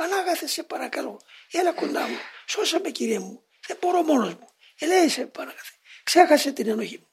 Πανάγαθε σε παρακαλώ, έλα κοντά μου, σώσε με κύριε μου, δεν μπορώ μόνος μου. Ελέησε Πανάγαθε, ξέχασε την ενοχή μου.